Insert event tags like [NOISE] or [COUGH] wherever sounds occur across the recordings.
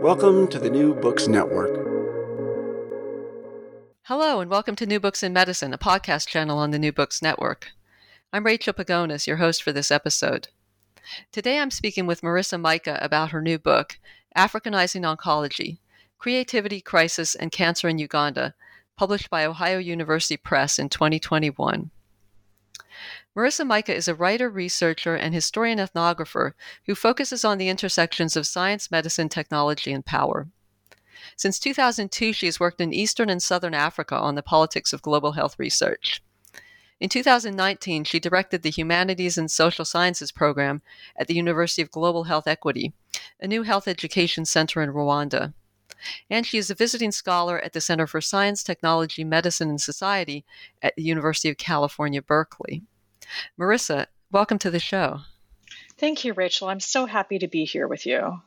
Welcome to the New Books Network. Hello, and welcome to New Books in Medicine, a podcast channel on the New Books Network. I'm Rachel Pagones, your host for this episode. Today I'm speaking with Marissa Mika about her new book, Africanizing Oncology Creativity, Crisis, and Cancer in Uganda, published by Ohio University Press in 2021. Marissa Mika is a writer, researcher, and historian ethnographer who focuses on the intersections of science, medicine, technology, and power. Since 2002, she has worked in Eastern and Southern Africa on the politics of global health research. In 2019, she directed the Humanities and Social Sciences program at the University of Global Health Equity, a new health education center in Rwanda. And she is a visiting scholar at the Center for Science, Technology, Medicine, and Society at the University of California, Berkeley. Marissa, welcome to the show. Thank you, Rachel. I'm so happy to be here with you.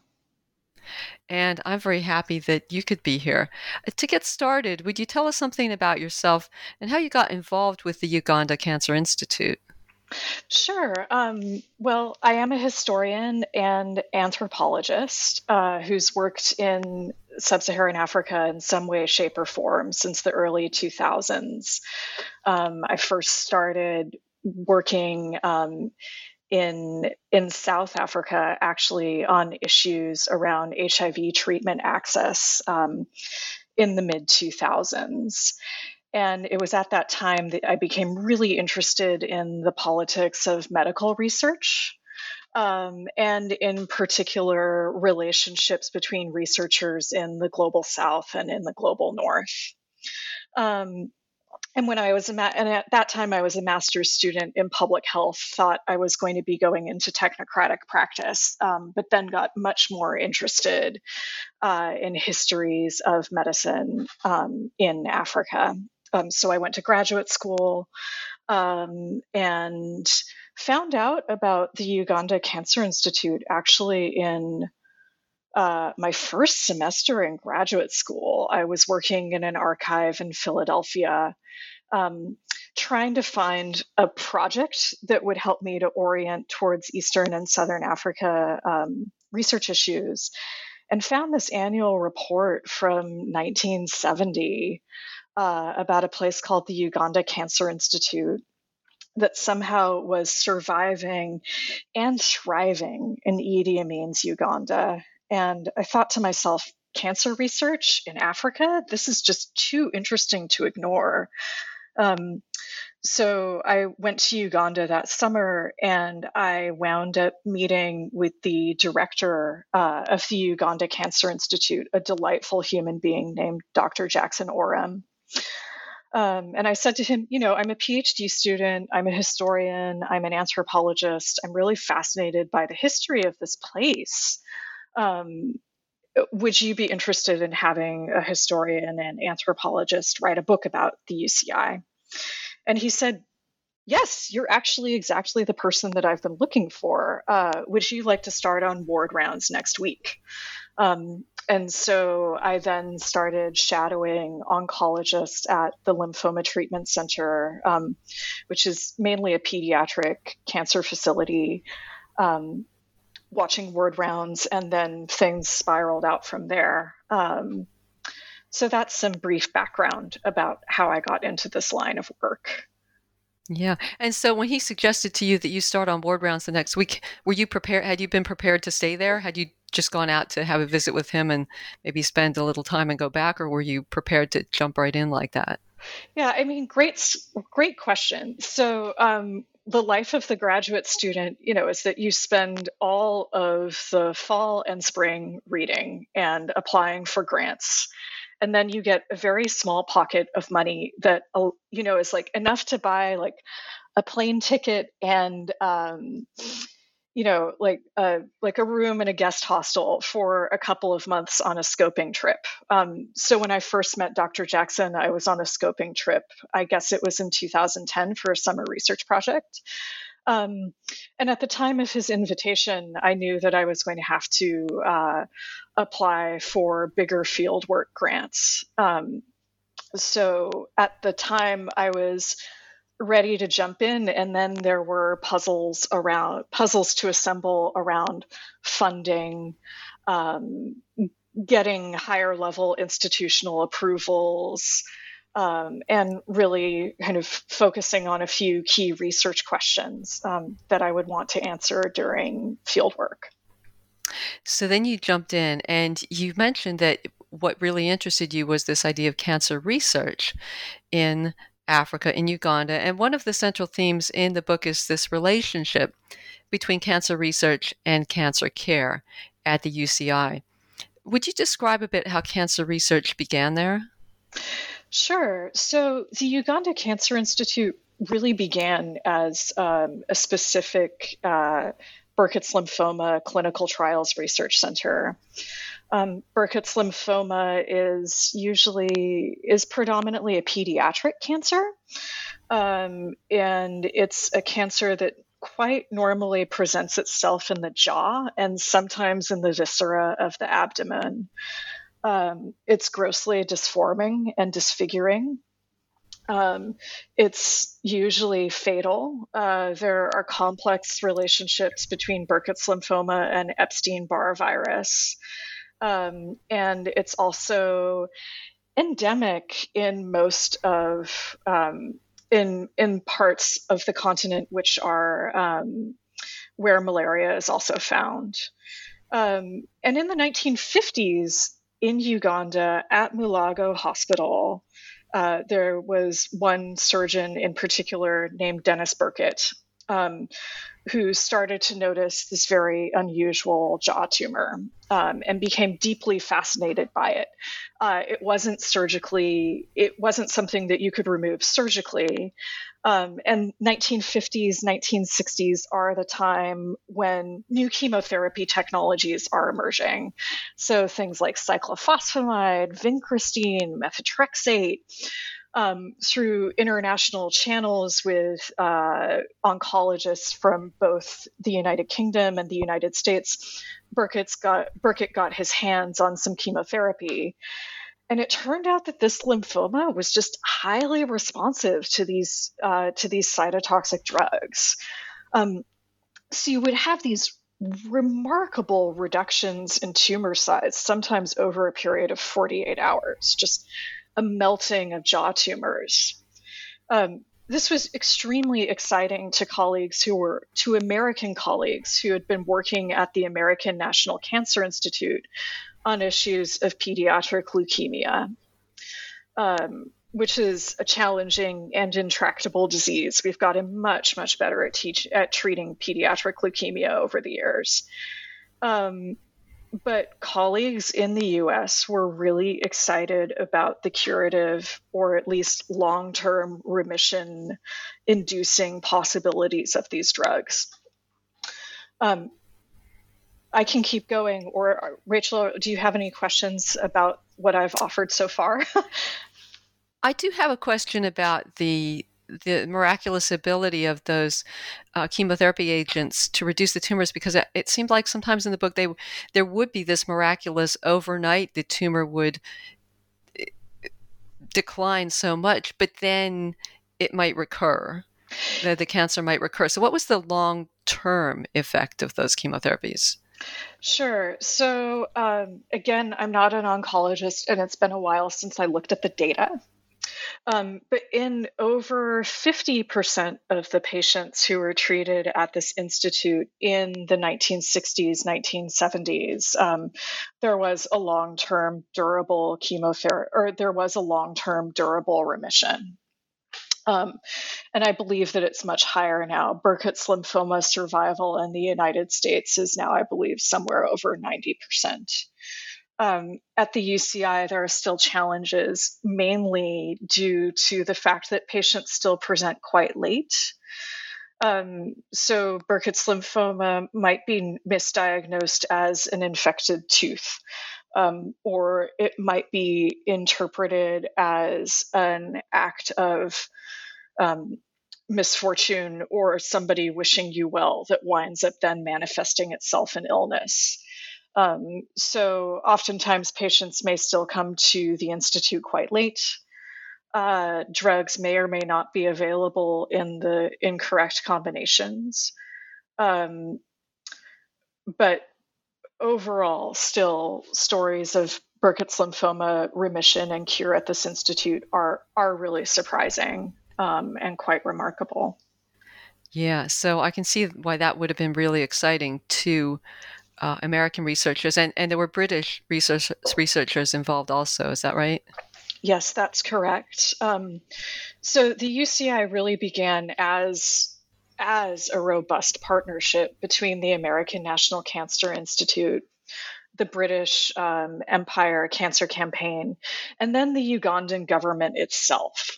And I'm very happy that you could be here. Uh, to get started, would you tell us something about yourself and how you got involved with the Uganda Cancer Institute? Sure. Um, well, I am a historian and anthropologist uh, who's worked in sub Saharan Africa in some way, shape, or form since the early 2000s. Um, I first started working um, in in South Africa actually on issues around HIV treatment access um, in the mid 2000s. And it was at that time that I became really interested in the politics of medical research. Um, and in particular, relationships between researchers in the global south and in the global north. Um, and when I was a ma- and at that time I was a master's student in public health, thought I was going to be going into technocratic practice, um, but then got much more interested uh, in histories of medicine um, in Africa. Um, so I went to graduate school um, and found out about the Uganda Cancer Institute actually in uh, my first semester in graduate school, I was working in an archive in Philadelphia, um, trying to find a project that would help me to orient towards Eastern and Southern Africa um, research issues, and found this annual report from 1970 uh, about a place called the Uganda Cancer Institute that somehow was surviving and thriving in Idi Amin's Uganda and I thought to myself, cancer research in Africa? This is just too interesting to ignore. Um, so I went to Uganda that summer and I wound up meeting with the director uh, of the Uganda Cancer Institute, a delightful human being named Dr. Jackson Orem. Um, and I said to him, You know, I'm a PhD student, I'm a historian, I'm an anthropologist, I'm really fascinated by the history of this place um, would you be interested in having a historian and anthropologist write a book about the UCI? And he said, yes, you're actually exactly the person that I've been looking for. Uh, would you like to start on ward rounds next week? Um, and so I then started shadowing oncologists at the Lymphoma Treatment Center, um, which is mainly a pediatric cancer facility, um, watching word rounds, and then things spiraled out from there. Um, so that's some brief background about how I got into this line of work. Yeah. And so when he suggested to you that you start on board rounds the next week, were you prepared? Had you been prepared to stay there? Had you just gone out to have a visit with him and maybe spend a little time and go back, or were you prepared to jump right in like that? Yeah, I mean, great, great question. So, um, the life of the graduate student, you know, is that you spend all of the fall and spring reading and applying for grants. And then you get a very small pocket of money that uh, you know is like enough to buy like a plane ticket and um, you know like a like a room in a guest hostel for a couple of months on a scoping trip um, so when i first met dr jackson i was on a scoping trip i guess it was in 2010 for a summer research project um, and at the time of his invitation, I knew that I was going to have to uh, apply for bigger fieldwork grants. Um, so at the time, I was ready to jump in, and then there were puzzles around puzzles to assemble around funding. Um, getting higher level institutional approvals, um, and really kind of focusing on a few key research questions um, that I would want to answer during fieldwork. So then you jumped in and you mentioned that what really interested you was this idea of cancer research in Africa, in Uganda. And one of the central themes in the book is this relationship between cancer research and cancer care at the UCI. Would you describe a bit how cancer research began there? Sure. So the Uganda Cancer Institute really began as um, a specific uh, Burkitt's lymphoma clinical trials research center. Um, Burkitt's lymphoma is usually is predominantly a pediatric cancer, um, and it's a cancer that quite normally presents itself in the jaw and sometimes in the viscera of the abdomen. Um, it's grossly disforming and disfiguring. Um, it's usually fatal. Uh, there are complex relationships between Burkitt's lymphoma and Epstein Barr virus. Um, and it's also endemic in most of um, in in parts of the continent which are um, where malaria is also found. Um, and in the 1950s, in Uganda at Mulago Hospital, uh, there was one surgeon in particular named Dennis Burkitt, um, who started to notice this very unusual jaw tumor um, and became deeply fascinated by it. Uh, it wasn't surgically, it wasn't something that you could remove surgically, um, and 1950s, 1960s are the time when new chemotherapy technologies are emerging. So things like cyclophosphamide, vincristine, methotrexate. Um, through international channels with uh, oncologists from both the United Kingdom and the United States, Burkitt's got, Burkitt got his hands on some chemotherapy. And it turned out that this lymphoma was just highly responsive to these uh, to these cytotoxic drugs. Um, so you would have these remarkable reductions in tumor size, sometimes over a period of 48 hours, just a melting of jaw tumors. Um, this was extremely exciting to colleagues who were to American colleagues who had been working at the American National Cancer Institute on issues of pediatric leukemia, um, which is a challenging and intractable disease. We've gotten much, much better at, teach, at treating pediatric leukemia over the years. Um, but colleagues in the US were really excited about the curative or at least long term remission inducing possibilities of these drugs. Um, I can keep going. Or, uh, Rachel, do you have any questions about what I've offered so far? [LAUGHS] I do have a question about the the miraculous ability of those uh, chemotherapy agents to reduce the tumors because it, it, seemed like sometimes in the book they there would be this miraculous overnight the tumor would eh, decline so much but then it might recur that the cancer might recur so what was the long term effect of those chemotherapies Sure. So, um, again, I'm not an oncologist, and it's been a while since I looked at the data. Um, but in over 50% of the patients who were treated at this institute in the 1960s, 1970s, um, there was a long term durable chemotherapy, or there was a long term durable remission. Um, and I believe that it's much higher now. Burkitt's lymphoma survival in the United States is now, I believe, somewhere over 90% um, at the UCI, there are still challenges, mainly due to the fact that patients still present quite late. Um, so, Burkitt's lymphoma might be misdiagnosed as an infected tooth, um, or it might be interpreted as an act of um, misfortune or somebody wishing you well that winds up then manifesting itself in illness. Um, so oftentimes patients may still come to the institute quite late. Uh, drugs may or may not be available in the incorrect combinations. Um, but overall, still stories of Burkitt's lymphoma remission and cure at this institute are are really surprising um, and quite remarkable. Yeah, so I can see why that would have been really exciting to uh, American researchers, and, and there were British research, researchers involved also. Is that right? Yes, that's correct. Um, so the UCI really began as as a robust partnership between the American National Cancer Institute, the British um, Empire Cancer Campaign, and then the Ugandan government itself.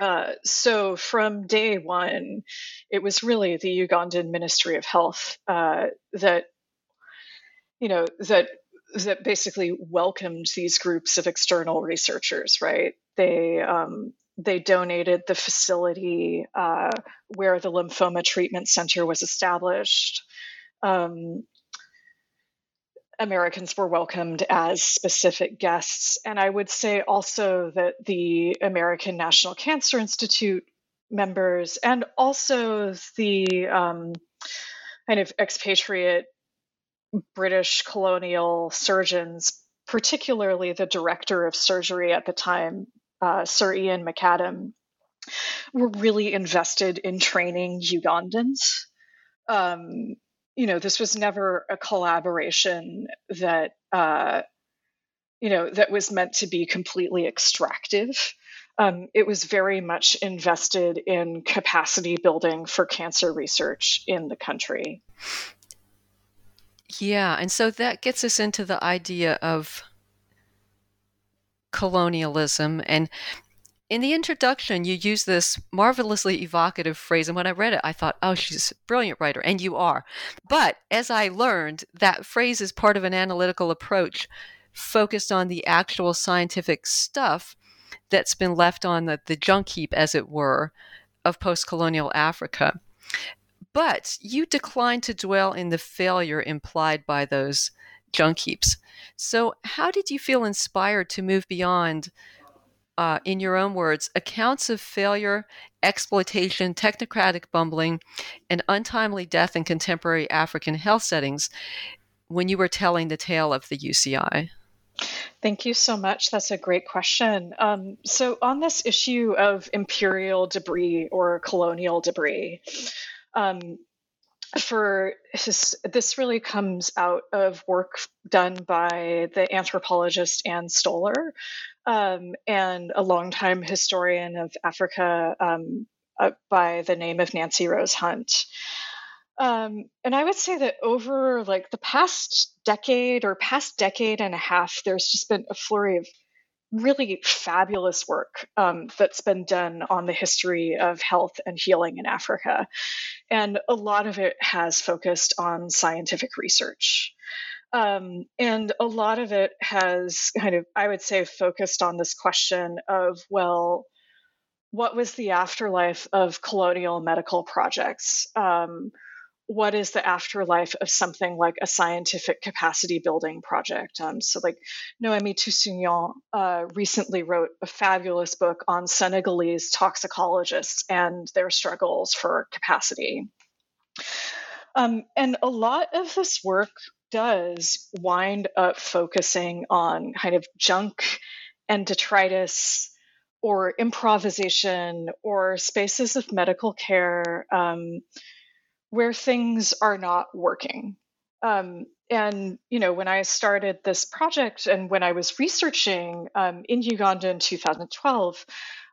Uh, so from day one, it was really the Ugandan Ministry of Health uh, that you know that that basically welcomed these groups of external researchers right they um, they donated the facility uh, where the lymphoma treatment center was established um, Americans were welcomed as specific guests. And I would say also that the American National Cancer Institute members and also the um, kind of expatriate British colonial surgeons, particularly the director of surgery at the time, uh, Sir Ian McAdam, were really invested in training Ugandans. Um, you know, this was never a collaboration that, uh, you know, that was meant to be completely extractive. Um, it was very much invested in capacity building for cancer research in the country. Yeah, and so that gets us into the idea of colonialism. And in the introduction, you use this marvelously evocative phrase. And when I read it, I thought, oh, she's a brilliant writer. And you are. But as I learned, that phrase is part of an analytical approach focused on the actual scientific stuff that's been left on the, the junk heap, as it were, of post colonial Africa. But you declined to dwell in the failure implied by those junk heaps. So, how did you feel inspired to move beyond, uh, in your own words, accounts of failure, exploitation, technocratic bumbling, and untimely death in contemporary African health settings when you were telling the tale of the UCI? Thank you so much. That's a great question. Um, so, on this issue of imperial debris or colonial debris, um, for this, this really comes out of work done by the anthropologist Anne Stoler um, and a longtime historian of Africa um, uh, by the name of Nancy Rose Hunt. Um, and I would say that over like the past decade or past decade and a half, there's just been a flurry of really fabulous work um, that's been done on the history of health and healing in Africa. And a lot of it has focused on scientific research. Um, and a lot of it has kind of, I would say, focused on this question of, well, what was the afterlife of colonial medical projects? Um, what is the afterlife of something like a scientific capacity building project? Um, so, like Noemi Tousignant uh, recently wrote a fabulous book on Senegalese toxicologists and their struggles for capacity. Um, and a lot of this work does wind up focusing on kind of junk and detritus or improvisation or spaces of medical care um, where things are not working. Um, and you know, when I started this project and when I was researching um, in Uganda in 2012,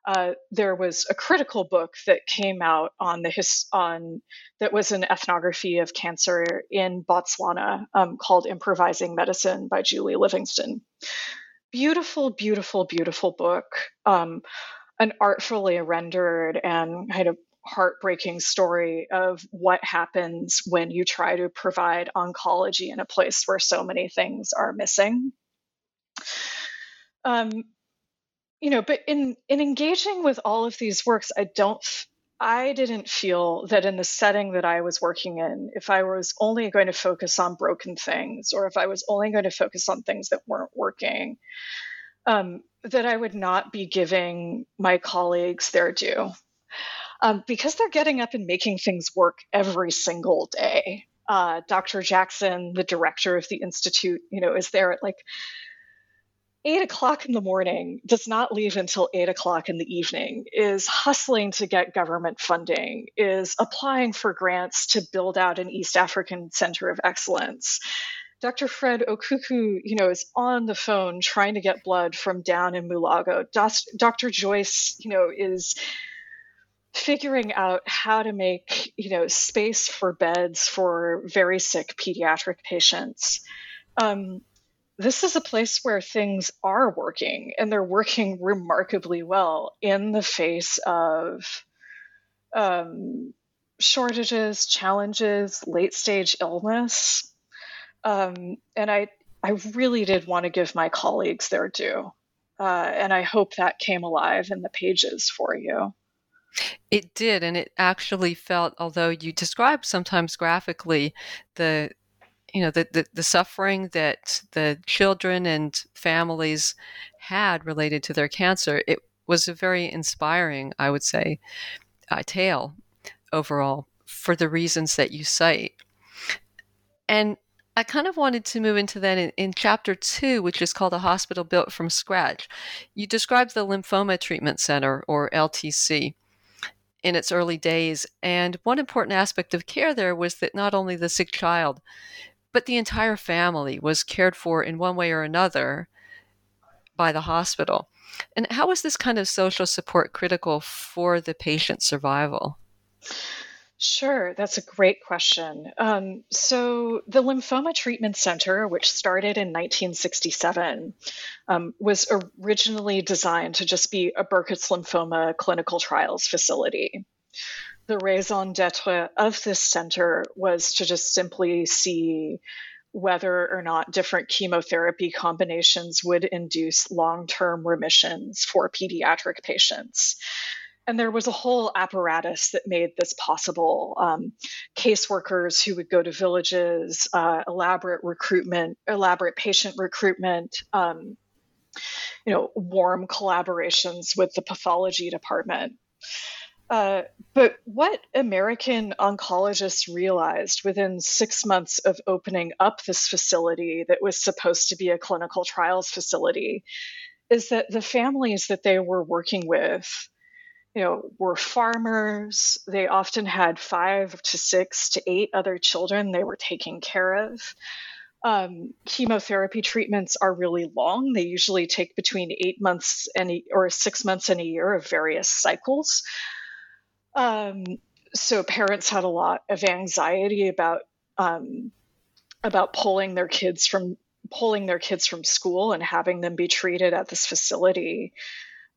uh, there was a critical book that came out on the his on that was an ethnography of cancer in Botswana um, called "Improvising Medicine" by Julie Livingston. Beautiful, beautiful, beautiful book. Um, an artfully rendered and kind of heartbreaking story of what happens when you try to provide oncology in a place where so many things are missing. Um, you know, but in in engaging with all of these works, I don't. I didn't feel that in the setting that I was working in, if I was only going to focus on broken things, or if I was only going to focus on things that weren't working, um, that I would not be giving my colleagues their due um, because they're getting up and making things work every single day. Uh, Dr. Jackson, the director of the institute, you know, is there at like eight o'clock in the morning, does not leave until eight o'clock in the evening, is hustling to get government funding, is applying for grants to build out an East African Center of Excellence. Dr. Fred Okuku, you know, is on the phone trying to get blood from down in Mulago. Dr. Joyce, you know, is figuring out how to make you know space for beds for very sick pediatric patients. Um, this is a place where things are working and they're working remarkably well in the face of um, shortages challenges late stage illness. Um, and i i really did want to give my colleagues their due. Uh, and i hope that came alive in the pages for you it did, and it actually felt, although you describe sometimes graphically the you know the, the, the suffering that the children and families had related to their cancer, it was a very inspiring, I would say, uh, tale overall for the reasons that you cite. And I kind of wanted to move into that in, in, chapter two, which is called A Hospital Built from Scratch. You describe the Lymphoma Treatment Center, or LTC in its early days. And one important aspect of care there was that not only the sick child, but the entire family was cared for in one way or another by the hospital. And how was this kind of social support critical for the patient's survival? Sure, that's a great question. Um, so, the Lymphoma Treatment Center, which started in 1967, um, was originally designed to just be a Burkitt's lymphoma clinical trials facility. The raison d'etre of this center was to just simply see whether or not different chemotherapy combinations would induce long term remissions for pediatric patients and there was a whole apparatus that made this possible. Um, caseworkers who would go to villages, uh, elaborate recruitment, elaborate patient recruitment, um, you know, warm collaborations with the pathology department. Uh, but what American oncologists realized within six months of opening up this facility that was supposed to be a clinical trials facility is that the families that they were working with you know, were farmers. They often had five to six to eight other children they were taking care of. Um, chemotherapy treatments are really long. They usually take between eight months and or six months and a year of various cycles. Um, so parents had a lot of anxiety about um, about pulling their kids from pulling their kids from school and having them be treated at this facility.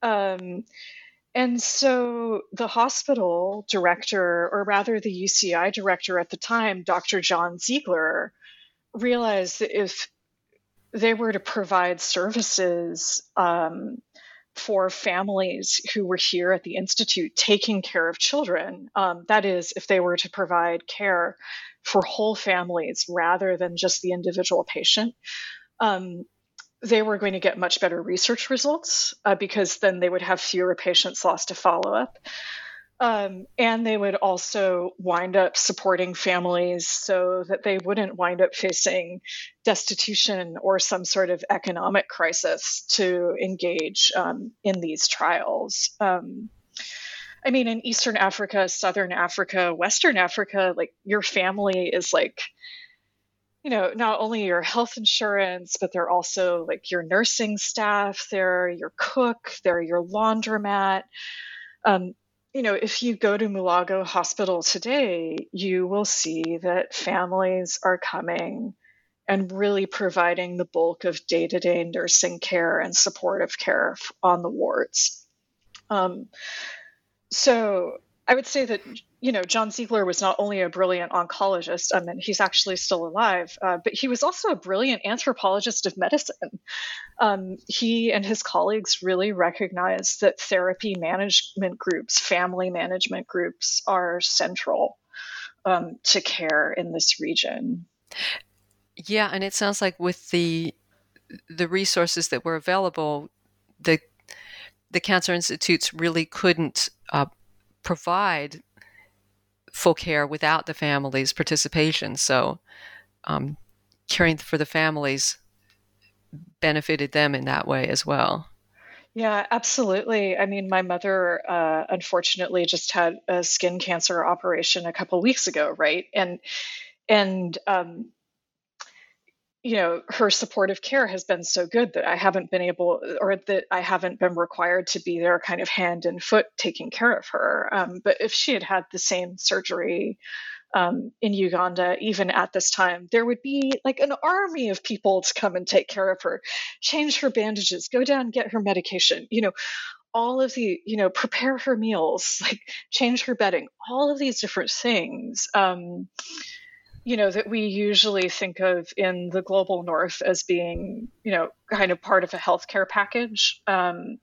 Um, and so the hospital director, or rather the UCI director at the time, Dr. John Ziegler, realized that if they were to provide services um, for families who were here at the Institute taking care of children. Um, that is, if they were to provide care for whole families rather than just the individual patient. Um, they were going to get much better research results uh, because then they would have fewer patients lost to follow up. Um, and they would also wind up supporting families so that they wouldn't wind up facing destitution or some sort of economic crisis to engage um, in these trials. Um, I mean, in Eastern Africa, Southern Africa, Western Africa, like your family is like, you know, not only your health insurance, but they're also like your nursing staff, they're your cook, they're your laundromat. Um, you know, if you go to Mulago Hospital today, you will see that families are coming and really providing the bulk of day to day nursing care and supportive care on the wards. Um, so I would say that you know John Ziegler was not only a brilliant oncologist, I mean he's actually still alive, uh, but he was also a brilliant anthropologist of medicine. Um, he and his colleagues really recognized that therapy management groups, family management groups, are central um, to care in this region. Yeah, and it sounds like with the the resources that were available, the the cancer institutes really couldn't uh, provide full care without the family's participation. So, um, caring for the families benefited them in that way as well. Yeah, absolutely. I mean, my mother uh, unfortunately just had a skin cancer operation a couple weeks ago, right? And and um, you know, her supportive care has been so good that I haven't been able, or that I haven't been required to be there kind of hand and foot taking care of her. Um, but if she had had the same surgery um, in Uganda, even at this time, there would be like an army of people to come and take care of her, change her bandages, go down get her medication, you know, all of the, you know, prepare her meals, [LAUGHS] like change her bedding, all of these different things. Um, you know that we usually think of in the global north as being you know kind of part of a healthcare package. Um,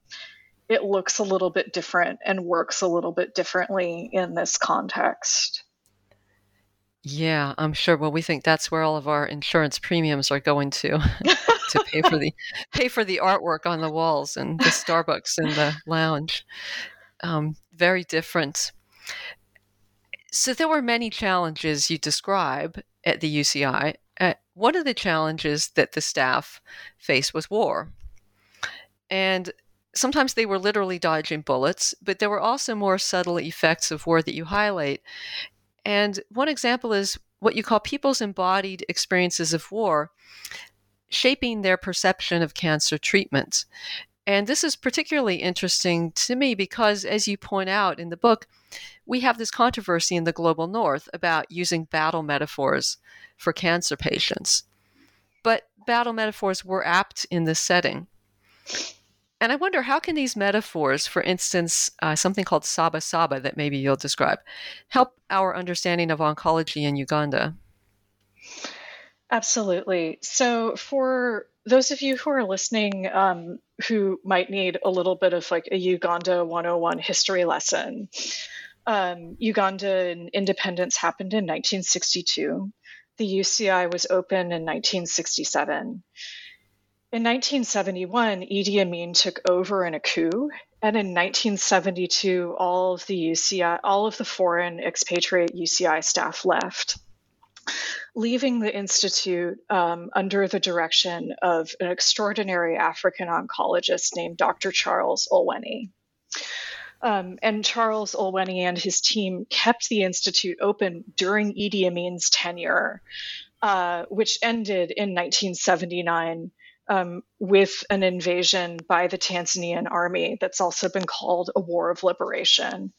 it looks a little bit different and works a little bit differently in this context. Yeah i'm sure. Well we think that's where all of our insurance premiums are going to [LAUGHS] to pay for the pay for the artwork on the walls and the starbucks and the lounge. Um, very different so there were many challenges you describe at the UCI. Uh, one of the challenges that the staff faced was war. And sometimes they were literally dodging bullets, but there were also more subtle effects of war that you highlight. And one example is what you call people's embodied experiences of war, shaping their perception of cancer treatment. And this is particularly interesting to me because, as you point out in the book, we have this controversy in the global north about using battle metaphors for cancer patients. But battle metaphors were apt in this setting. And I wonder how can these metaphors, for instance, uh, something called Saba Saba that maybe you'll describe, help our understanding of oncology in Uganda? Absolutely. So, for those of you who are listening um, who might need a little bit of like a Uganda 101 history lesson, um, Ugandan independence happened in 1962. The UCI was open in 1967. In 1971, Idi Amin took over in a coup, and in 1972, all of the UCI, all of the foreign expatriate UCI staff left, leaving the institute um, under the direction of an extraordinary African oncologist named Dr. Charles Olweny. Um, and Charles Olweny and his team kept the institute open during Idi Amin's tenure, uh, which ended in 1979 um, with an invasion by the Tanzanian army that's also been called a war of liberation.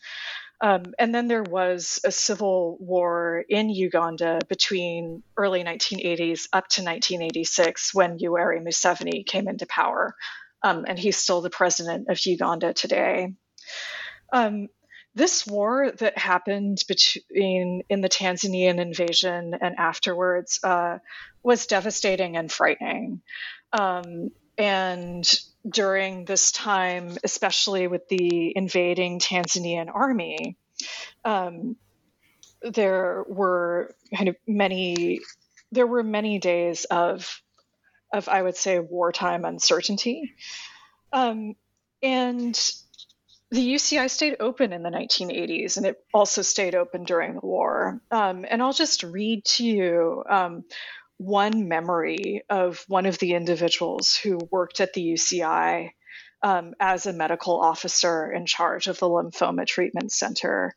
Um, and then there was a civil war in Uganda between early 1980s up to 1986 when Yoweri Museveni came into power. Um, and he's still the president of Uganda today. Um, this war that happened between in the Tanzanian invasion and afterwards uh, was devastating and frightening. Um, and during this time, especially with the invading Tanzanian army, um, there were kind of many there were many days of of I would say wartime uncertainty. Um, and the UCI stayed open in the 1980s, and it also stayed open during the war. Um, and I'll just read to you um, one memory of one of the individuals who worked at the UCI um, as a medical officer in charge of the lymphoma treatment center.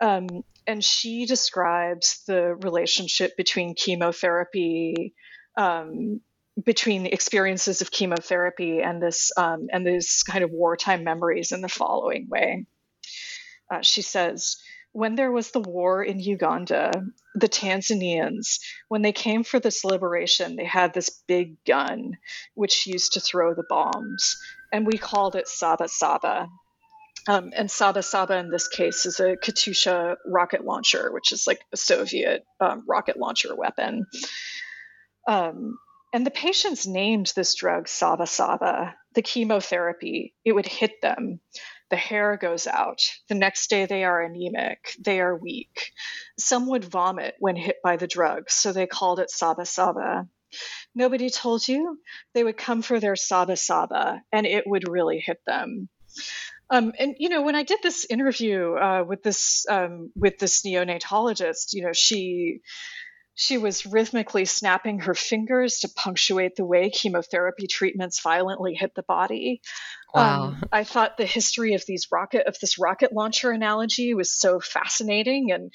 Um, and she describes the relationship between chemotherapy, um, between the experiences of chemotherapy and this um, and these kind of wartime memories in the following way. Uh, she says, when there was the war in Uganda, the Tanzanians, when they came for this liberation, they had this big gun which used to throw the bombs, and we called it Saba Saba. Um, and Saba Saba in this case is a Katyusha rocket launcher, which is like a Soviet um, rocket launcher weapon. Um, and the patients named this drug Saba Saba, the chemotherapy. It would hit them. The hair goes out. The next day they are anemic. They are weak. Some would vomit when hit by the drug, so they called it Saba Saba. Nobody told you? They would come for their Saba Saba, and it would really hit them. Um, and you know, when I did this interview uh, with this um, with this neonatologist, you know, she she was rhythmically snapping her fingers to punctuate the way chemotherapy treatments violently hit the body. Wow. Um, I thought the history of these rocket of this rocket launcher analogy was so fascinating, and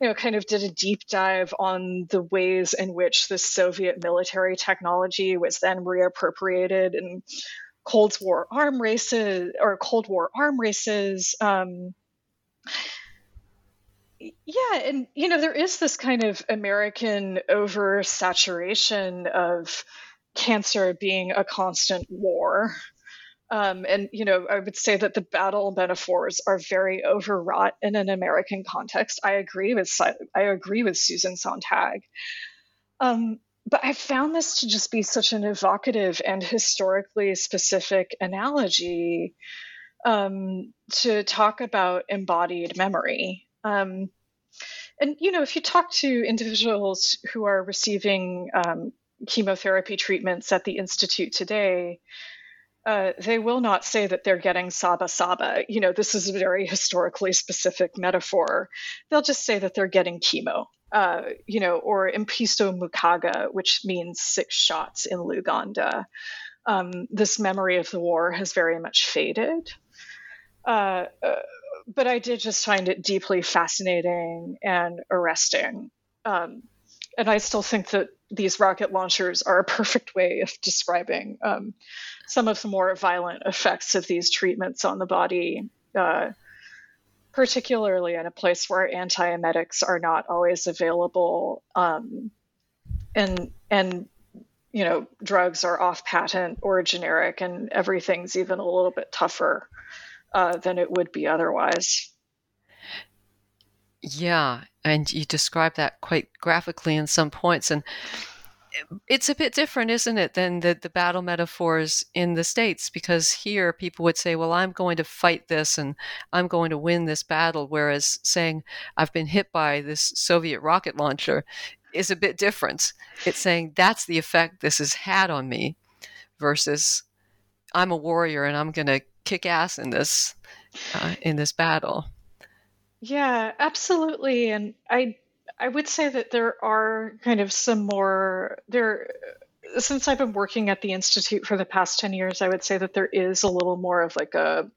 you know, kind of did a deep dive on the ways in which the Soviet military technology was then reappropriated and Cold War arm races or Cold War arm races. Um, yeah, and you know there is this kind of American oversaturation of cancer being a constant war. Um, and you know, I would say that the battle metaphors are very overwrought in an American context. I agree with I agree with Susan Sontag. Um, but I found this to just be such an evocative and historically specific analogy um, to talk about embodied memory. Um, and you know, if you talk to individuals who are receiving um, chemotherapy treatments at the institute today, uh, they will not say that they're getting saba saba. You know, this is a very historically specific metaphor. They'll just say that they're getting chemo uh, you know, or Impisto Mukaga, which means six shots in Luganda. Um, this memory of the war has very much faded. Uh, uh, but I did just find it deeply fascinating and arresting. Um, and I still think that these rocket launchers are a perfect way of describing um, some of the more violent effects of these treatments on the body. Uh, particularly in a place where antiemetics are not always available um, and and you know drugs are off patent or generic and everything's even a little bit tougher uh, than it would be otherwise yeah and you describe that quite graphically in some points and it's a bit different, isn't it, than the, the battle metaphors in the States? Because here people would say, well, I'm going to fight this and I'm going to win this battle. Whereas saying, I've been hit by this Soviet rocket launcher is a bit different. It's saying, that's the effect this has had on me versus I'm a warrior and I'm going to kick ass in this uh, in this battle. Yeah, absolutely. And I I would say that there are kind of some more there since I've been working at the institute for the past 10 years, I would say that there is a little more of like a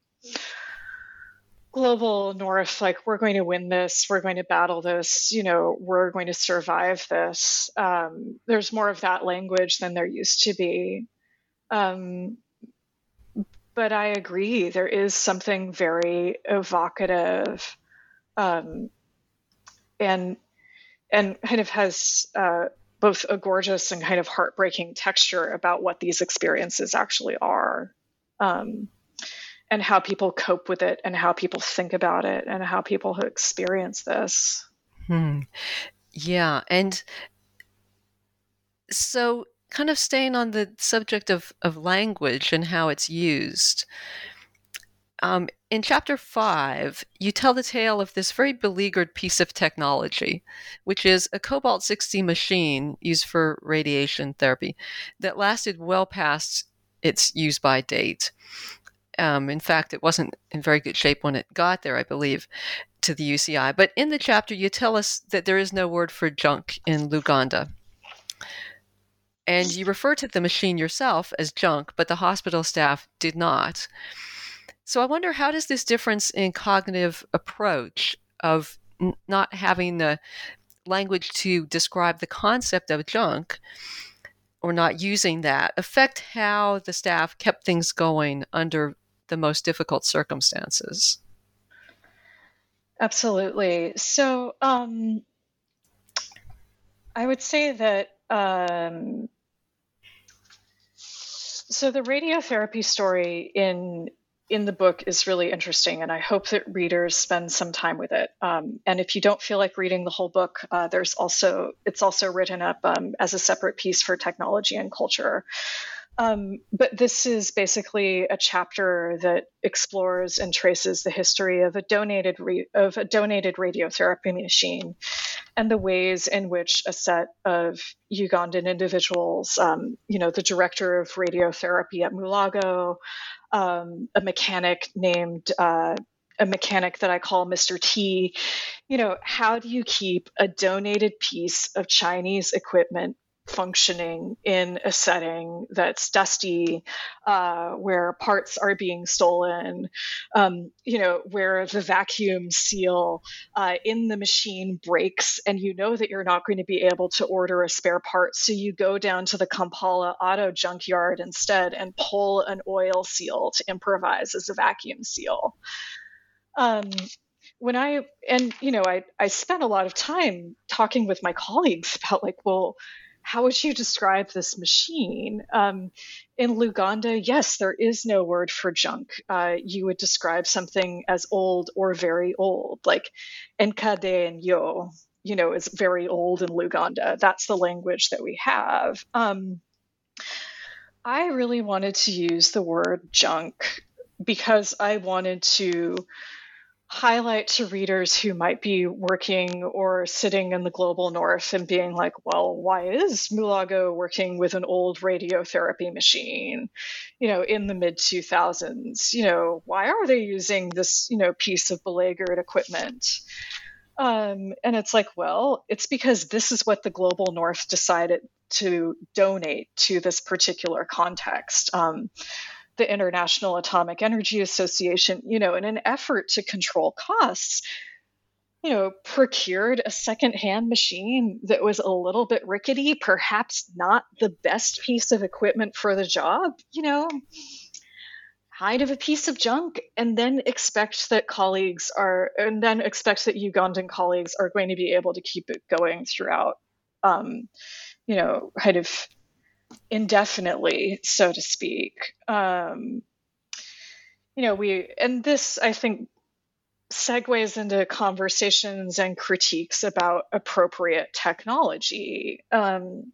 global north like we're going to win this we're going to battle this you know we're going to survive this um, there's more of that language than there used to be um, but i agree there is something very evocative um, and and kind of has uh, both a gorgeous and kind of heartbreaking texture about what these experiences actually are um, and how people cope with it and how people think about it and how people experience this hmm. yeah and so kind of staying on the subject of, of language and how it's used. Um, in chapter five, you tell the tale of this very beleaguered piece of technology, which is a cobalt 60 machine used for radiation therapy that lasted well past its use by date. Um, in fact, it wasn't in very good shape when it got there, I believe, to the UCI. But in the chapter, you tell us that there is no word for junk in Luganda. And you refer to the machine yourself as junk, but the hospital staff did not. So I wonder how does this difference in cognitive approach of n- not having the language to describe the concept of junk or not using that affect how the staff kept things going under the most difficult circumstances? Absolutely. So um, I would say that um, so the radiotherapy story in in the book is really interesting, and I hope that readers spend some time with it. Um, and if you don't feel like reading the whole book, uh, there's also it's also written up um, as a separate piece for technology and culture. Um, but this is basically a chapter that explores and traces the history of a donated re- of a donated radiotherapy machine, and the ways in which a set of Ugandan individuals, um, you know, the director of radiotherapy at Mulago, um, a mechanic named uh, a mechanic that I call Mr. T. You know, how do you keep a donated piece of Chinese equipment functioning in a setting that's dusty, uh, where parts are being stolen, um, you know, where the vacuum seal uh, in the machine breaks and you know that you're not going to be able to order a spare part. So you go down to the Kampala auto junkyard instead and pull an oil seal to improvise as a vacuum seal. Um, when I and you know I I spent a lot of time talking with my colleagues about like well how would you describe this machine? Um, in Luganda, yes, there is no word for junk. Uh, you would describe something as old or very old, like Enkade and Yo, you know, is very old in Luganda. That's the language that we have. Um, I really wanted to use the word junk because I wanted to highlight to readers who might be working or sitting in the global north and being like, well, why is Mulago working with an old radiotherapy machine, you know, in the mid 2000s? You know, why are they using this, you know, piece of beleaguered equipment? Um, and it's like, well, it's because this is what the global north decided to donate to this particular context. Um, the International Atomic Energy Association, you know, in an effort to control costs, you know, procured a secondhand machine that was a little bit rickety, perhaps not the best piece of equipment for the job, you know, kind of a piece of junk, and then expect that colleagues are, and then expect that Ugandan colleagues are going to be able to keep it going throughout, um, you know, kind of indefinitely, so to speak. Um, you know, we, and this, I think, segues into conversations and critiques about appropriate technology. Um,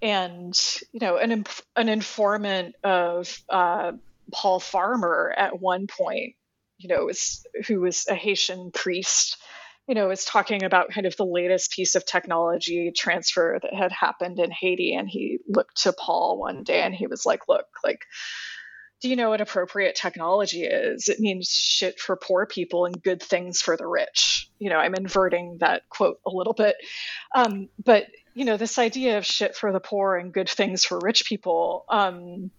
and, you know, an, an informant of uh, Paul Farmer at one point, you know, was, who was a Haitian priest you know, was talking about kind of the latest piece of technology transfer that had happened in Haiti. And he looked to Paul one day and he was like, look, like, do you know what appropriate technology is? It means shit for poor people and good things for the rich. You know, I'm inverting that quote a little bit. Um, but, you know, this idea of shit for the poor and good things for rich people, um,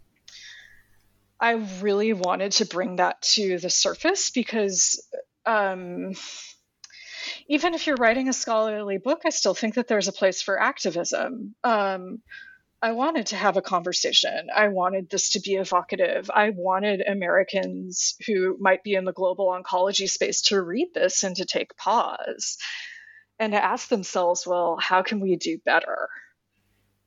I really wanted to bring that to the surface because um, even if you're writing a scholarly book, I still think that there's a place for activism. Um, I wanted to have a conversation. I wanted this to be evocative. I wanted Americans who might be in the global oncology space to read this and to take pause and to ask themselves, well, how can we do better?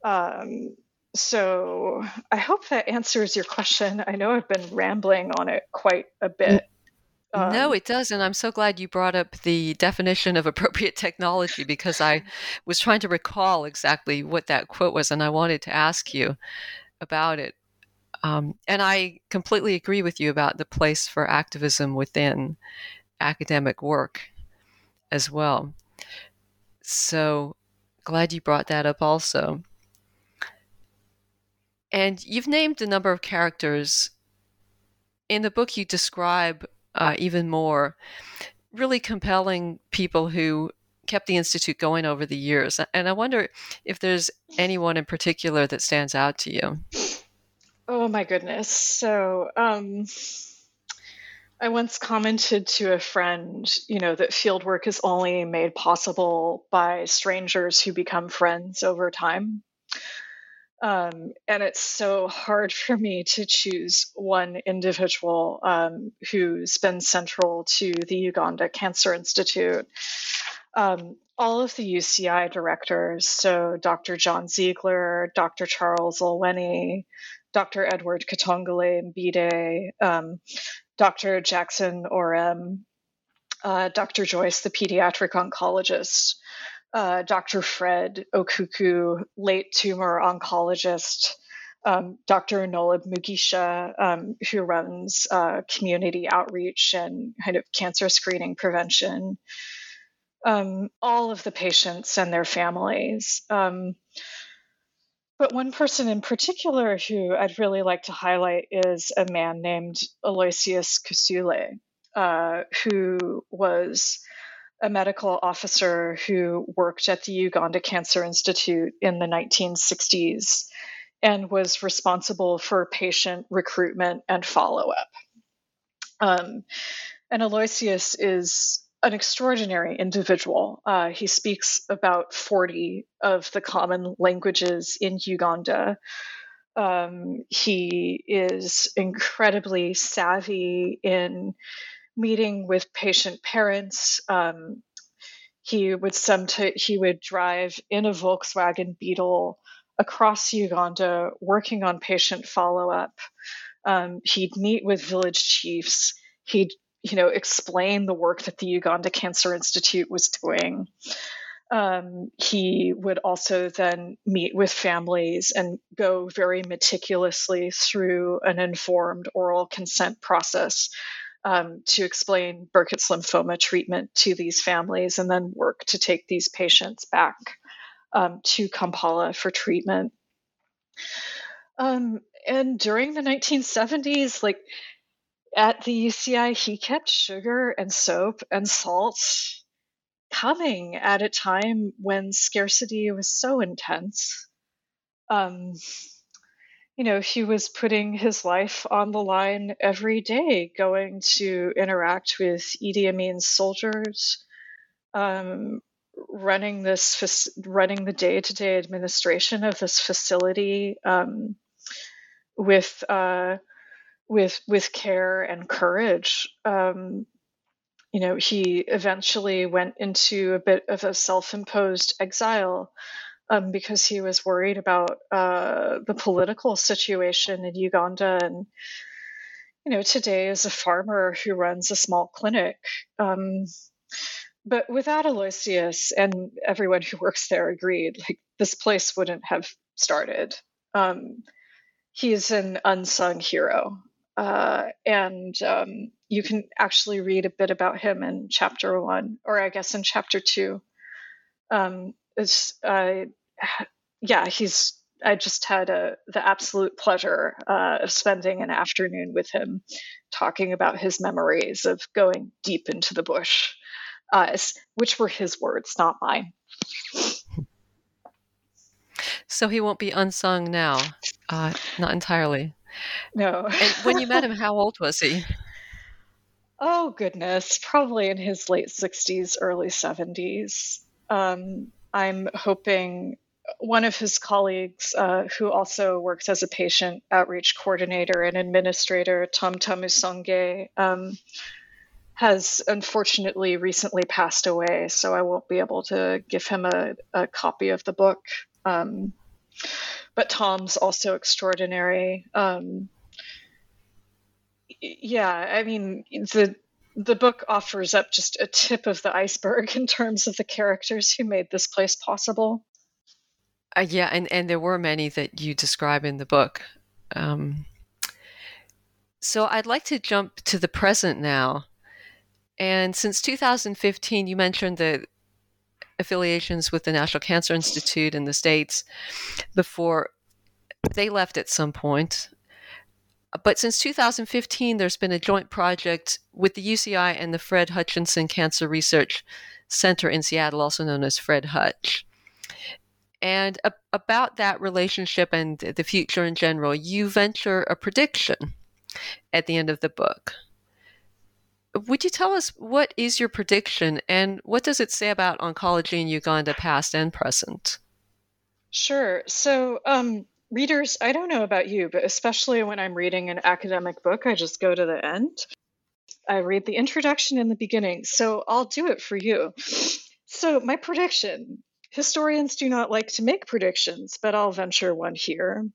Um, so I hope that answers your question. I know I've been rambling on it quite a bit. Um, no, it does. And I'm so glad you brought up the definition of appropriate technology because I was trying to recall exactly what that quote was and I wanted to ask you about it. Um, and I completely agree with you about the place for activism within academic work as well. So glad you brought that up also. And you've named a number of characters. In the book, you describe uh, even more really compelling people who kept the Institute going over the years. And I wonder if there's anyone in particular that stands out to you. Oh my goodness. So, um, I once commented to a friend, you know, that fieldwork is only made possible by strangers who become friends over time. Um, and it's so hard [LAUGHS] for me to choose one individual um, who's been central to the Uganda Cancer Institute. Um, all of the UCI directors, so Dr. John Ziegler, Dr. Charles Olweny, Dr. Edward Katongole Mbidde, um, Dr. Jackson Orem, uh, Dr. Joyce, the pediatric oncologist, uh, Dr. Fred Okuku, late tumor oncologist, um, Dr. Noleb Mugisha, um, who runs uh, community outreach and kind of cancer screening prevention, um, all of the patients and their families. Um, but one person in particular who I'd really like to highlight is a man named Aloysius Kusule, uh, who was a medical officer who worked at the Uganda Cancer Institute in the 1960s and was responsible for patient recruitment and follow up. Um, and Aloysius is an extraordinary individual. Uh, he speaks about 40 of the common languages in Uganda. Um, he is incredibly savvy in meeting with patient parents. Um, he would sometimes he would drive in a Volkswagen Beetle across Uganda, working on patient follow up. Um, he'd meet with village chiefs. He'd you know, explain the work that the Uganda Cancer Institute was doing. Um, he would also then meet with families and go very meticulously through an informed oral consent process um, to explain Burkitt's lymphoma treatment to these families and then work to take these patients back um, to Kampala for treatment. Um, and during the 1970s, like at the UCI, he kept sugar and soap and salt coming at a time when scarcity was so intense. Um, you know, he was putting his life on the line every day, going to interact with Idi Amin's soldiers, um, running this, running the day-to-day administration of this facility um, with. Uh, with with care and courage. Um, you know, he eventually went into a bit of a self-imposed exile um, because he was worried about uh, the political situation in Uganda. And you know, today is a farmer who runs a small clinic. Um, but without Aloysius and everyone who works there agreed, like this place wouldn't have started. Um, he's an unsung hero uh, and um, you can actually read a bit about him in chapter one, or I guess in chapter two. Um, it's uh, yeah, he's. I just had a, the absolute pleasure uh, of spending an afternoon with him, talking about his memories of going deep into the bush, uh, which were his words, not mine. So he won't be unsung now, uh, not entirely. No. and when you met him, how old was he? [LAUGHS] Oh, goodness. Probably in his late 60s, early 70s. Um, I'm hoping one of his colleagues, uh, who also works as a patient outreach coordinator and administrator, Tom Tamusonge, um, has unfortunately recently passed away, so I won't be able to give him a, a copy of the book. Um, but Tom's also extraordinary. Um, yeah, I mean the the book offers up just a tip of the iceberg [LAUGHS] in terms of the characters who made this place possible. Uh, yeah, and, and there were many that you describe in the book. Um, so I'd like to jump to the present now. And since 2015, you mentioned the affiliations with the National Cancer Institute in the States before they left at some point. But since 2015, there's been a joint project with the UCI and the Fred Hutchinson Cancer Research Center in Seattle, also known as Fred Hutch. And a- about that relationship and the future in general, you venture a prediction at the end of the book. Would you tell us what is your prediction and what does it say about oncology in Uganda, past and present? Sure. So, um, readers, I don't know about you, but especially when I'm reading an academic book, I just go to the end. I read the introduction and the beginning, so I'll do it for you. So, my prediction historians do not like to make predictions, but I'll venture one here.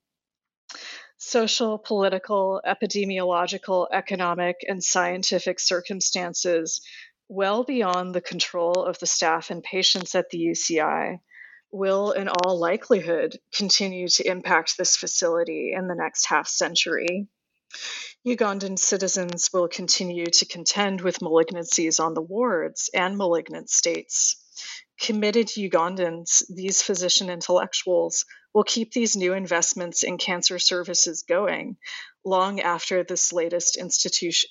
Social, political, epidemiological, economic, and scientific circumstances well beyond the control of the staff and patients at the UCI will, in all likelihood, continue to impact this facility in the next half century. Ugandan citizens will continue to contend with malignancies on the wards and malignant states. Committed Ugandans, these physician intellectuals, will keep these new investments in cancer services going long after this latest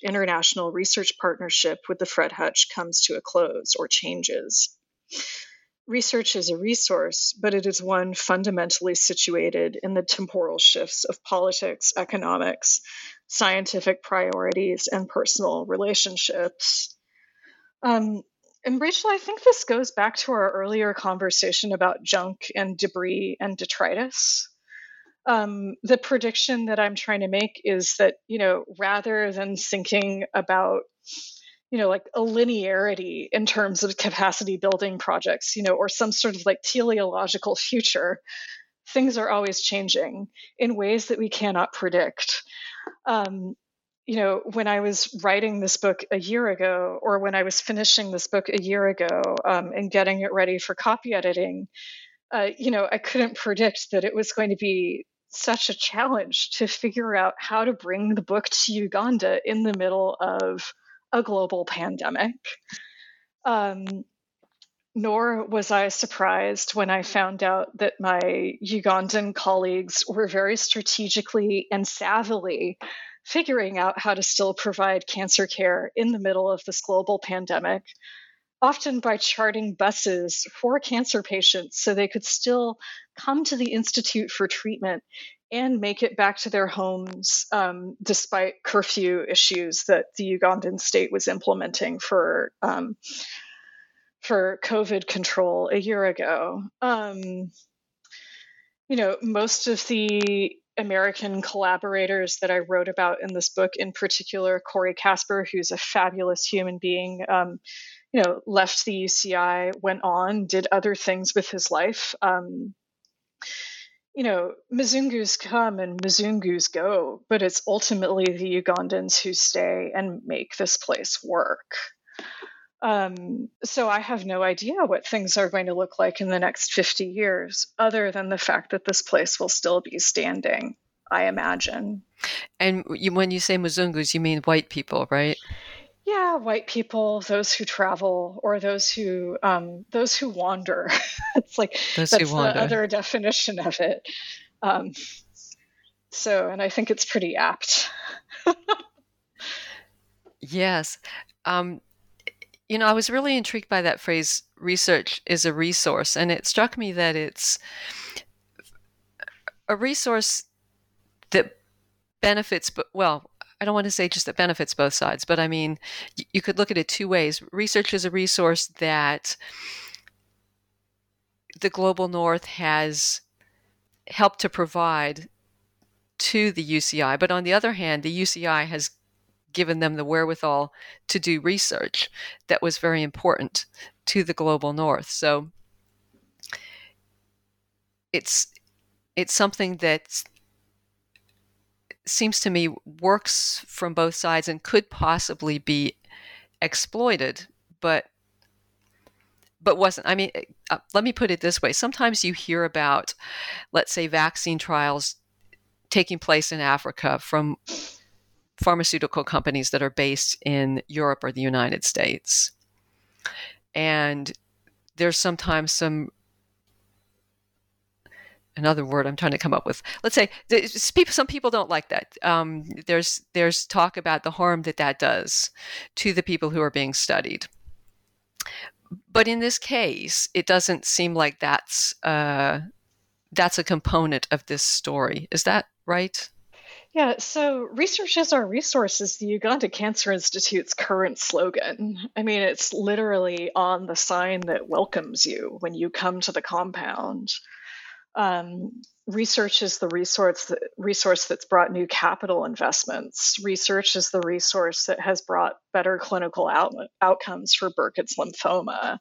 international research partnership with the Fred Hutch comes to a close or changes. Research is a resource, but it is one fundamentally situated in the temporal shifts of politics, economics, scientific priorities, and personal relationships. Um, and Rachel, I think this goes back to our earlier conversation about junk and debris and detritus. Um, the prediction that I'm trying to make is that, you know, rather than thinking about you know, like a linearity in terms of capacity building projects, you know, or some sort of like teleological [LAUGHS] future. Things are always changing in ways that we cannot predict. Um, you know, when I was writing this book a year ago, or when I was finishing this book a year ago um, and getting it ready for copy editing, uh, you know, I couldn't predict that it was going to be such a challenge to figure out how to bring the book to Uganda in the middle of a global pandemic. Um, nor was I surprised when I found out that my Ugandan colleagues were very strategically and savvily figuring out how to still provide cancer care in the middle of this global pandemic, often by charting buses for cancer patients so they could still come to the Institute for treatment and make it back to their homes um, despite curfew issues that the Ugandan state was implementing for um, for COVID control a year ago. Um, you know, most of the American collaborators that I wrote about in this book, in particular, Corey Casper, who's a fabulous human being, um, you know, left the UCI, went on, did other things with his life. Um, you know, Mzungus come and Mzungus go, but it's ultimately the Ugandans who stay and make this place work. Um, so I have no idea what things are going to look like in the next 50 years, other than the fact that this place will still be standing, I imagine. And you, when you say Mzungus, you mean white people, right? Yeah white people those who travel or those who um, those who wander. [LAUGHS] It's like those that's the other definition of it. Um, so and i think it's pretty apt. Yes. Um, you know i was really intrigued by that phrase research is a resource and it struck me that it's a resource that benefits but well I don't want to say just that benefits both sides, but I mean, you could look at it two ways. Research is a resource that the global north has helped to provide to the UCI, but on the other hand, the UCI has given them the wherewithal to do research that was very important to the global north. So it's it's something that's seems to me works from both sides and could possibly be exploited, but but wasn't. I mean, uh, let me put it this way: sometimes you hear about, let's say, vaccine trials taking place in Africa from pharmaceutical companies that are based in Europe or the United States, and there's sometimes some another word I'm trying to come up with. Let's say people, some people don't like that. Um, there's there's talk about the harm that that does to the people who are being studied. But in this case, it doesn't seem like that's uh, that's a component of this story. Is that right? Yeah, so research is our resource is the Uganda Cancer Institute's current slogan. I mean, it's literally on the sign that welcomes you when you come to the compound um, research is the resource that, resource that's brought new capital investments. Research is the resource that has brought better clinical out, outcomes for Burkitt's lymphoma.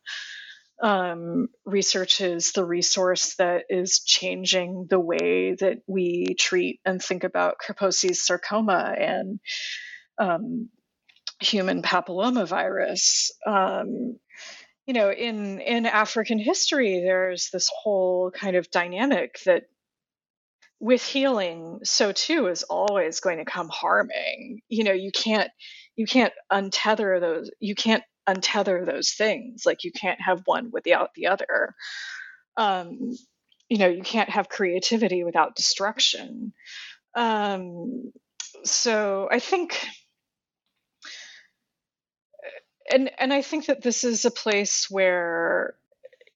Um, research is the resource that is changing the way that we treat and think about Kaposi's sarcoma and um, human papillomavirus. Um, you know in in african history there's this whole kind of dynamic that with healing so too is always going to come harming. You know you can't you can't untether those you can't untether those things like you can't have one without the other. Um you know you can't have creativity without destruction. Um so i think and and I think that this is a place where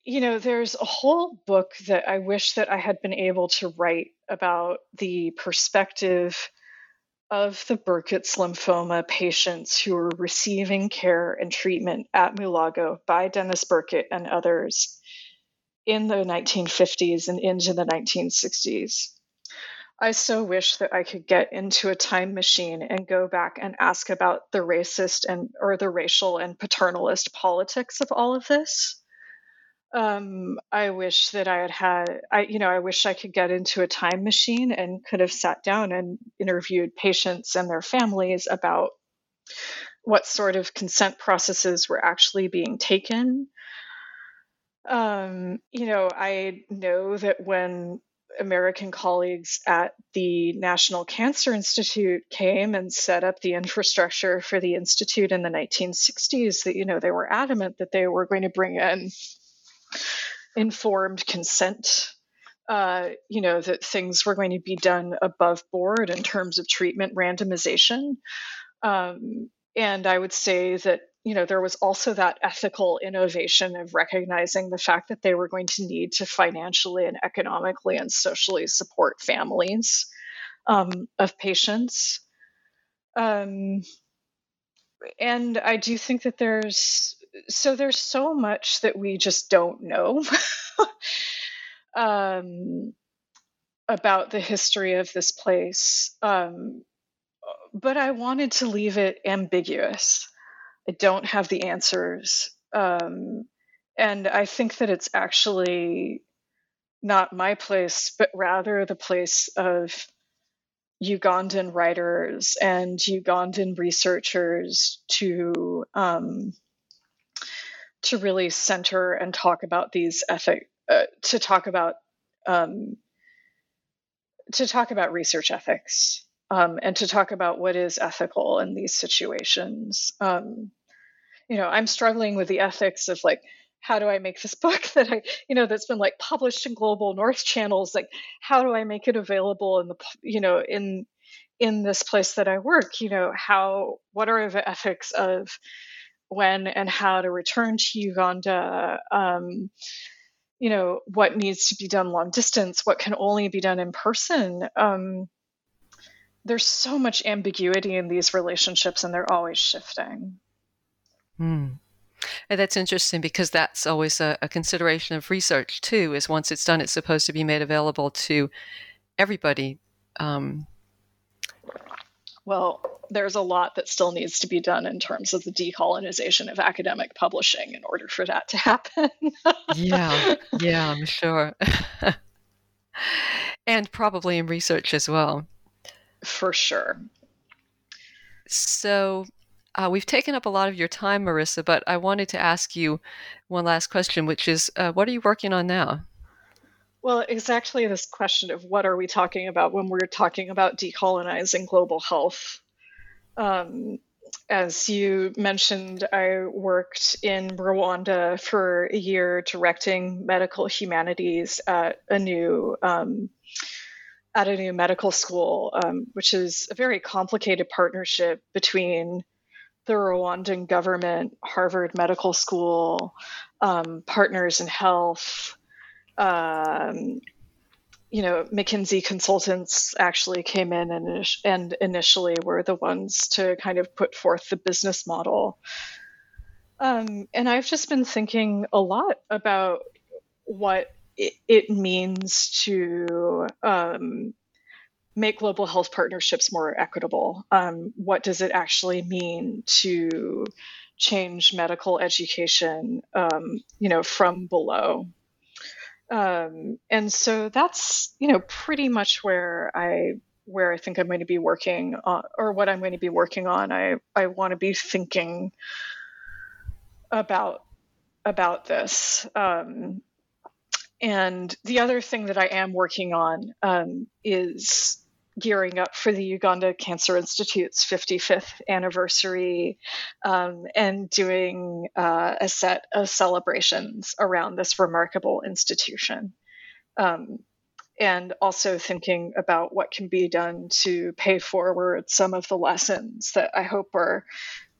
you know there's a whole book that I wish that I had been able to write about the perspective of the Burkitt's lymphoma patients who were receiving care and treatment at Mulago by Dennis Burkitt and others in the 1950s and into the 1960s. I so wish that I could get into a time machine and go back and ask about the racist and or the racial and paternalist politics of all of this. Um, I wish that I had had, I you know, I wish I could get into a time machine and could have sat down and interviewed patients and their families about what sort of consent processes were actually being taken. Um, you know, I know that when American colleagues at the National Cancer Institute came and set up the infrastructure for the institute in the 1960s that you know they were adamant that they were going to bring in informed consent uh, you know that things were going to be done above board in terms of treatment randomization. Um, and i would say that you know, there was also that ethical innovation of recognizing the fact that they were going to need to financially and economically and socially support families um, of patients. Um, and I do think that there's so there's so much that we just don't know [LAUGHS] um, about the history of this place. Um, but I wanted to leave it ambiguous. I don't have the answers. Um, and I think that it's actually not my place, but rather the place of Ugandan writers and Ugandan researchers to um, to really center and talk about these ethic uh, to talk about um, to talk about research ethics um, and to talk about what is ethical in these situations. Um, you know, I'm struggling with the ethics of like, how do I make this [LAUGHS] book that I, you know, that's been like published in Global North channels? Like, how do I make it available in the, you know, in in this place that I work? You know, how, what are the ethics of when and how to return to Uganda? Um, you know, what needs to be done long distance? What can only be done in person? Um, there's so much ambiguity in these relationships, and they're always shifting. Hmm. And that's interesting because that's always a, a, consideration of research too. Is once it's done, it's supposed to be made available to everybody. Um, well, there's a lot that still needs to be done in terms of the decolonization of academic publishing in order for that to [LAUGHS] happen. yeah, yeah, I'm [LAUGHS] sure. and probably in research as well. For sure. So, Uh, we've taken up a lot of your time, Marissa, but I wanted to ask you one last question, which is uh, what are you working on now? Well, exactly this question of what are we talking about when we're talking about decolonizing global health. Um, as you mentioned, I worked in Rwanda for a year directing medical humanities at a new um, at a new medical school, um, which is a very complicated partnership between the Rwandan government, Harvard Medical School, um, Partners in Health, um, you know, McKinsey consultants actually came in and, and initially were the ones to kind of put forth the business model. Um, and I've just been thinking a lot about what it, it means to um, make global health partnerships more equitable. Um, what does it actually mean to change medical education, um, you know, from below? Um, and so that's you know pretty much where I where I think I'm going to be working on, or what I'm going to be working on. I I want to be thinking about about this. Um, and the other thing that I am working on um, is gearing up for the Uganda Cancer Institute's 55th anniversary um, and doing uh, a set of celebrations around this remarkable institution. Um, and also thinking about what can be done to pay forward some of the lessons that I hope are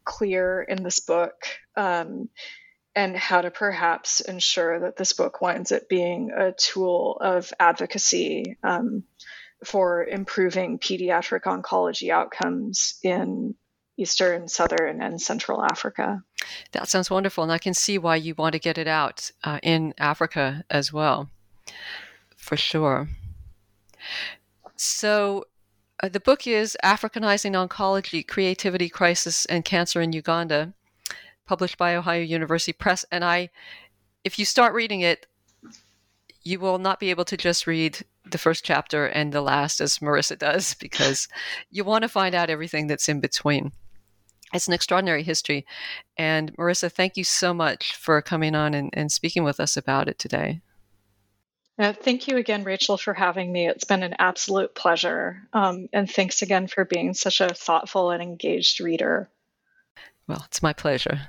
clear in this book. Um, and how to perhaps ensure that this book winds up being a tool of advocacy um, for improving pediatric oncology outcomes in Eastern, Southern, and Central Africa. That sounds wonderful, and I can see why you want to get it out uh, in Africa as well, for sure. So, uh, the book is Africanizing Oncology Creativity, Crisis, and Cancer in Uganda, published by Ohio University Press. And I, if you start reading it, you will not be able to just read the first chapter and the last as Marissa does [LAUGHS] because you want to find out everything that's in between. It's an extraordinary history. And Marissa, thank you so much for coming on and, and speaking with us about it today. Uh, thank you again, Rachel, for having me. It's been an absolute pleasure. Um, and thanks again for being such a thoughtful and engaged reader. Well, it's my pleasure.